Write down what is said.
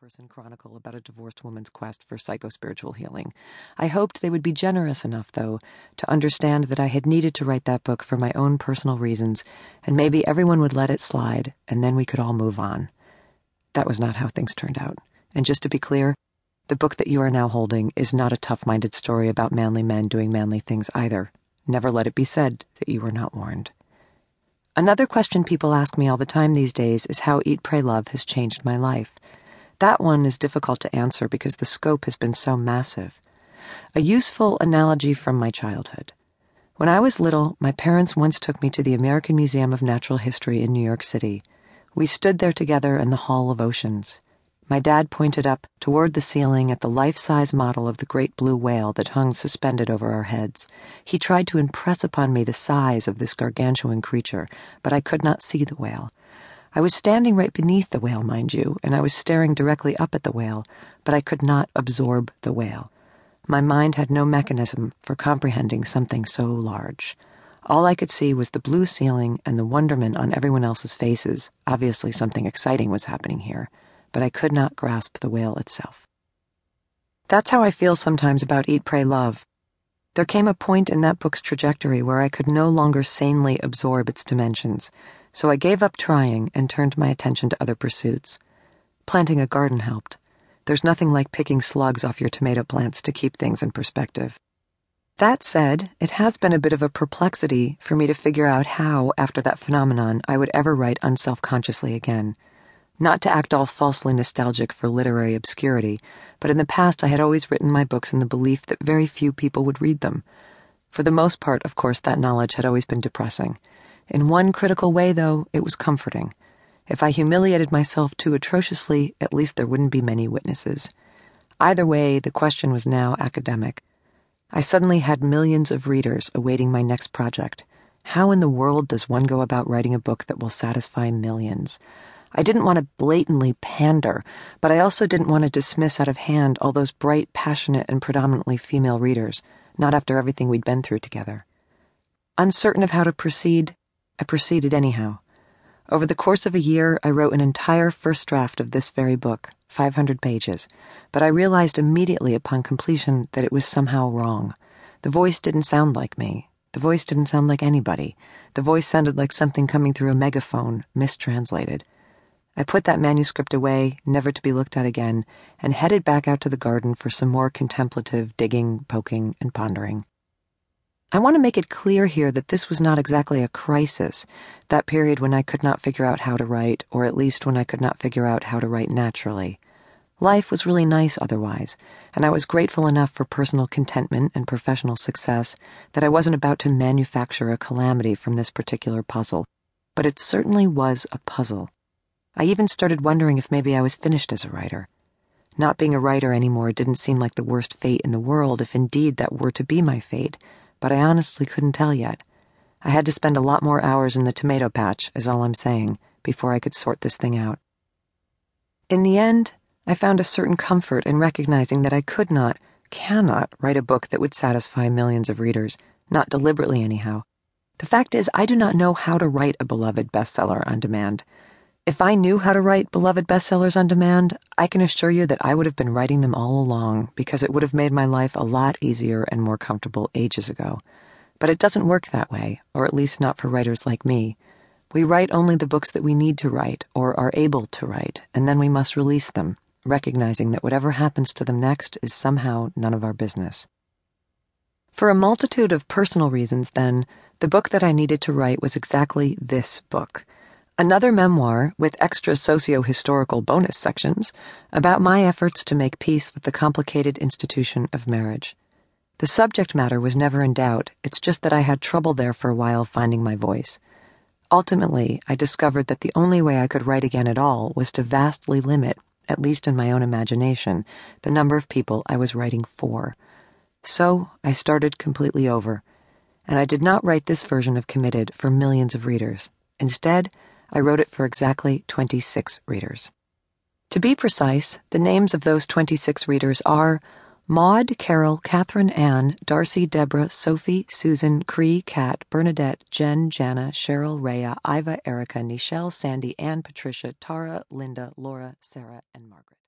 person chronicle about a divorced woman's quest for psychospiritual healing. I hoped they would be generous enough, though, to understand that I had needed to write that book for my own personal reasons, and maybe everyone would let it slide, and then we could all move on. That was not how things turned out. And just to be clear, the book that you are now holding is not a tough minded story about manly men doing manly things either. Never let it be said that you were not warned. Another question people ask me all the time these days is how Eat, Pray, Love has changed my life. That one is difficult to answer because the scope has been so massive. A useful analogy from my childhood. When I was little, my parents once took me to the American Museum of Natural History in New York City. We stood there together in the Hall of Oceans. My dad pointed up toward the ceiling at the life size model of the great blue whale that hung suspended over our heads. He tried to impress upon me the size of this gargantuan creature, but I could not see the whale. I was standing right beneath the whale, mind you, and I was staring directly up at the whale, but I could not absorb the whale. My mind had no mechanism for comprehending something so large. All I could see was the blue ceiling and the wonderment on everyone else's faces. Obviously, something exciting was happening here but I could not grasp the whale itself. That's how I feel sometimes about Eat, Pray, Love. There came a point in that book's trajectory where I could no longer sanely absorb its dimensions, so I gave up trying and turned my attention to other pursuits. Planting a garden helped. There's nothing like picking slugs off your tomato plants to keep things in perspective. That said, it has been a bit of a perplexity for me to figure out how, after that phenomenon, I would ever write unself consciously again. Not to act all falsely nostalgic for literary obscurity, but in the past I had always written my books in the belief that very few people would read them. For the most part, of course, that knowledge had always been depressing. In one critical way, though, it was comforting. If I humiliated myself too atrociously, at least there wouldn't be many witnesses. Either way, the question was now academic. I suddenly had millions of readers awaiting my next project. How in the world does one go about writing a book that will satisfy millions? I didn't want to blatantly pander, but I also didn't want to dismiss out of hand all those bright, passionate, and predominantly female readers, not after everything we'd been through together. Uncertain of how to proceed, I proceeded anyhow. Over the course of a year, I wrote an entire first draft of this very book, 500 pages, but I realized immediately upon completion that it was somehow wrong. The voice didn't sound like me. The voice didn't sound like anybody. The voice sounded like something coming through a megaphone, mistranslated. I put that manuscript away, never to be looked at again, and headed back out to the garden for some more contemplative digging, poking, and pondering. I want to make it clear here that this was not exactly a crisis, that period when I could not figure out how to write, or at least when I could not figure out how to write naturally. Life was really nice otherwise, and I was grateful enough for personal contentment and professional success that I wasn't about to manufacture a calamity from this particular puzzle. But it certainly was a puzzle. I even started wondering if maybe I was finished as a writer. Not being a writer anymore didn't seem like the worst fate in the world if indeed that were to be my fate, but I honestly couldn't tell yet. I had to spend a lot more hours in the tomato patch, is all I'm saying, before I could sort this thing out. In the end, I found a certain comfort in recognizing that I could not, cannot, write a book that would satisfy millions of readers, not deliberately anyhow. The fact is, I do not know how to write a beloved bestseller on demand. If I knew how to write beloved bestsellers on demand, I can assure you that I would have been writing them all along because it would have made my life a lot easier and more comfortable ages ago. But it doesn't work that way, or at least not for writers like me. We write only the books that we need to write or are able to write, and then we must release them, recognizing that whatever happens to them next is somehow none of our business. For a multitude of personal reasons, then, the book that I needed to write was exactly this book Another memoir with extra socio historical bonus sections about my efforts to make peace with the complicated institution of marriage. The subject matter was never in doubt, it's just that I had trouble there for a while finding my voice. Ultimately, I discovered that the only way I could write again at all was to vastly limit, at least in my own imagination, the number of people I was writing for. So I started completely over, and I did not write this version of Committed for millions of readers. Instead, I wrote it for exactly 26 readers. To be precise, the names of those 26 readers are Maud, Carol, Catherine, Anne, Darcy, Deborah, Sophie, Susan, Cree, Kat, Bernadette, Jen, Jana, Cheryl, Rhea, Iva, Erica, Nichelle, Sandy, Anne, Patricia, Tara, Linda, Laura, Sarah, and Margaret.